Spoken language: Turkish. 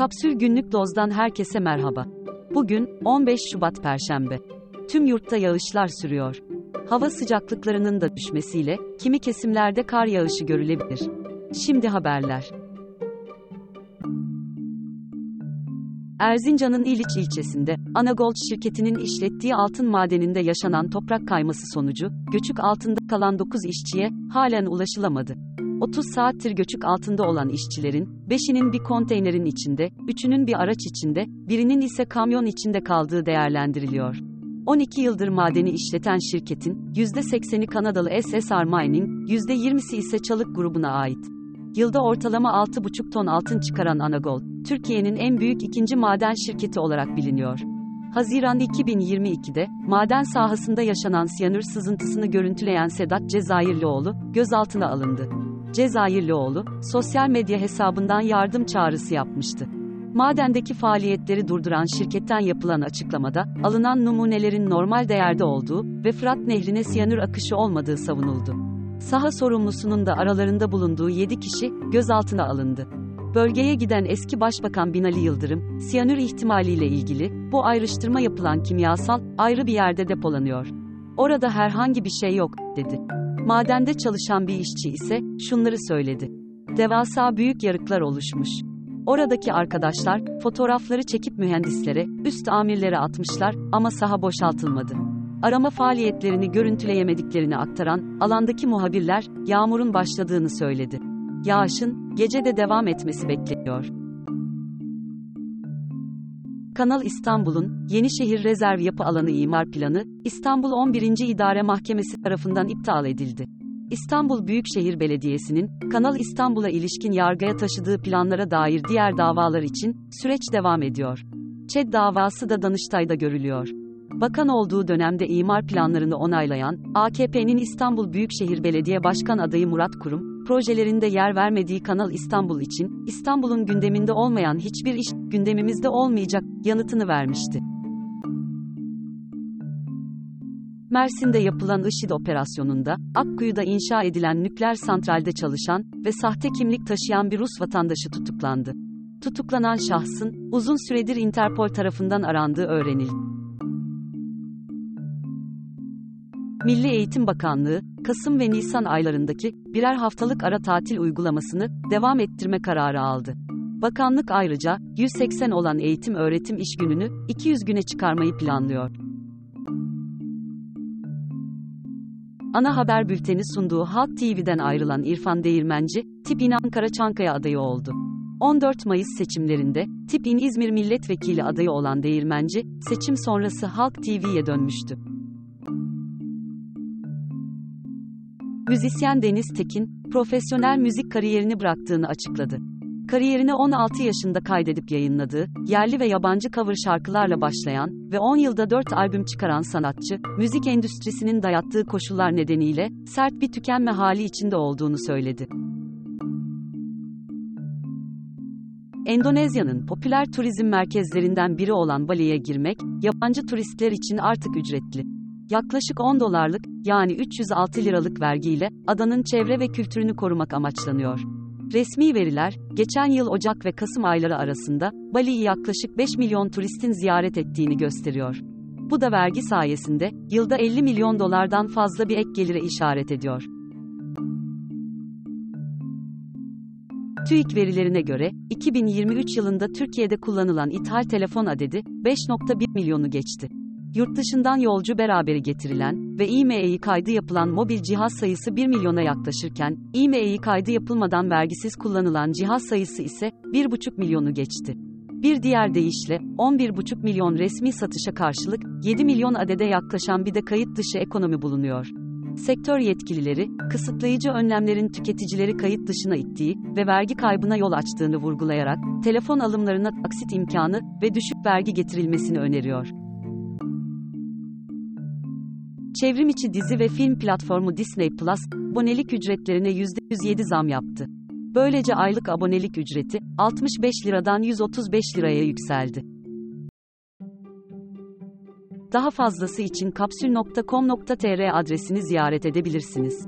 Kapsül Günlük Doz'dan herkese merhaba. Bugün 15 Şubat Perşembe. Tüm yurtta yağışlar sürüyor. Hava sıcaklıklarının da düşmesiyle kimi kesimlerde kar yağışı görülebilir. Şimdi haberler. Erzincan'ın İliç ilçesinde, Anagold şirketinin işlettiği altın madeninde yaşanan toprak kayması sonucu, göçük altında kalan 9 işçiye, halen ulaşılamadı. 30 saattir göçük altında olan işçilerin, 5'inin bir konteynerin içinde, 3'ünün bir araç içinde, birinin ise kamyon içinde kaldığı değerlendiriliyor. 12 yıldır madeni işleten şirketin, %80'i Kanadalı SSR Mining, %20'si ise Çalık grubuna ait. Yılda ortalama 6,5 ton altın çıkaran Anagold, Türkiye'nin en büyük ikinci maden şirketi olarak biliniyor. Haziran 2022'de, maden sahasında yaşanan siyanür sızıntısını görüntüleyen Sedat Cezayirlioğlu, gözaltına alındı. Cezayirlioğlu, sosyal medya hesabından yardım çağrısı yapmıştı. Madendeki faaliyetleri durduran şirketten yapılan açıklamada, alınan numunelerin normal değerde olduğu ve Fırat Nehri'ne siyanür akışı olmadığı savunuldu. Saha sorumlusunun da aralarında bulunduğu 7 kişi gözaltına alındı. Bölgeye giden eski Başbakan Binali Yıldırım, siyanür ihtimaliyle ilgili bu ayrıştırma yapılan kimyasal ayrı bir yerde depolanıyor. Orada herhangi bir şey yok dedi. Madende çalışan bir işçi ise şunları söyledi. Devasa büyük yarıklar oluşmuş. Oradaki arkadaşlar fotoğrafları çekip mühendislere, üst amirlere atmışlar ama saha boşaltılmadı. Arama faaliyetlerini görüntüleyemediklerini aktaran alandaki muhabirler yağmurun başladığını söyledi. Yağışın gece de devam etmesi bekleniyor. Kanal İstanbul'un Yenişehir Rezerv Yapı Alanı imar planı İstanbul 11. İdare Mahkemesi tarafından iptal edildi. İstanbul Büyükşehir Belediyesi'nin Kanal İstanbul'a ilişkin yargıya taşıdığı planlara dair diğer davalar için süreç devam ediyor. ÇED davası da Danıştay'da görülüyor. Bakan olduğu dönemde imar planlarını onaylayan AKP'nin İstanbul Büyükşehir Belediye Başkan adayı Murat Kurum, projelerinde yer vermediği Kanal İstanbul için İstanbul'un gündeminde olmayan hiçbir iş gündemimizde olmayacak yanıtını vermişti. Mersin'de yapılan IŞİD operasyonunda, Akkuyu'da inşa edilen nükleer santralde çalışan ve sahte kimlik taşıyan bir Rus vatandaşı tutuklandı. Tutuklanan şahsın, uzun süredir Interpol tarafından arandığı öğrenildi. Milli Eğitim Bakanlığı, Kasım ve Nisan aylarındaki birer haftalık ara tatil uygulamasını devam ettirme kararı aldı. Bakanlık ayrıca 180 olan eğitim öğretim iş gününü 200 güne çıkarmayı planlıyor. Ana haber bülteni sunduğu Halk TV'den ayrılan İrfan Değirmenci, Tip İn Ankara Çankaya adayı oldu. 14 Mayıs seçimlerinde, Tip İn İzmir milletvekili adayı olan Değirmenci, seçim sonrası Halk TV'ye dönmüştü. Müzisyen Deniz Tekin, profesyonel müzik kariyerini bıraktığını açıkladı. Kariyerine 16 yaşında kaydedip yayınladığı, yerli ve yabancı cover şarkılarla başlayan ve 10 yılda 4 albüm çıkaran sanatçı, müzik endüstrisinin dayattığı koşullar nedeniyle sert bir tükenme hali içinde olduğunu söyledi. Endonezya'nın popüler turizm merkezlerinden biri olan Bali'ye girmek, yabancı turistler için artık ücretli. Yaklaşık 10 dolarlık, yani 306 liralık vergiyle, adanın çevre ve kültürünü korumak amaçlanıyor. Resmi veriler, geçen yıl Ocak ve Kasım ayları arasında, Bali'yi yaklaşık 5 milyon turistin ziyaret ettiğini gösteriyor. Bu da vergi sayesinde, yılda 50 milyon dolardan fazla bir ek gelire işaret ediyor. TÜİK verilerine göre, 2023 yılında Türkiye'de kullanılan ithal telefon adedi, 5.1 milyonu geçti. Yurt dışından yolcu beraberi getirilen ve IMEI kaydı yapılan mobil cihaz sayısı 1 milyona yaklaşırken, IMEI kaydı yapılmadan vergisiz kullanılan cihaz sayısı ise 1,5 milyonu geçti. Bir diğer deyişle, 11,5 milyon resmi satışa karşılık, 7 milyon adede yaklaşan bir de kayıt dışı ekonomi bulunuyor. Sektör yetkilileri, kısıtlayıcı önlemlerin tüketicileri kayıt dışına ittiği ve vergi kaybına yol açtığını vurgulayarak, telefon alımlarına taksit imkanı ve düşük vergi getirilmesini öneriyor. Çevrimiçi dizi ve film platformu Disney Plus, abonelik ücretlerine %107 zam yaptı. Böylece aylık abonelik ücreti 65 liradan 135 liraya yükseldi. Daha fazlası için kapsül.com.tr adresini ziyaret edebilirsiniz.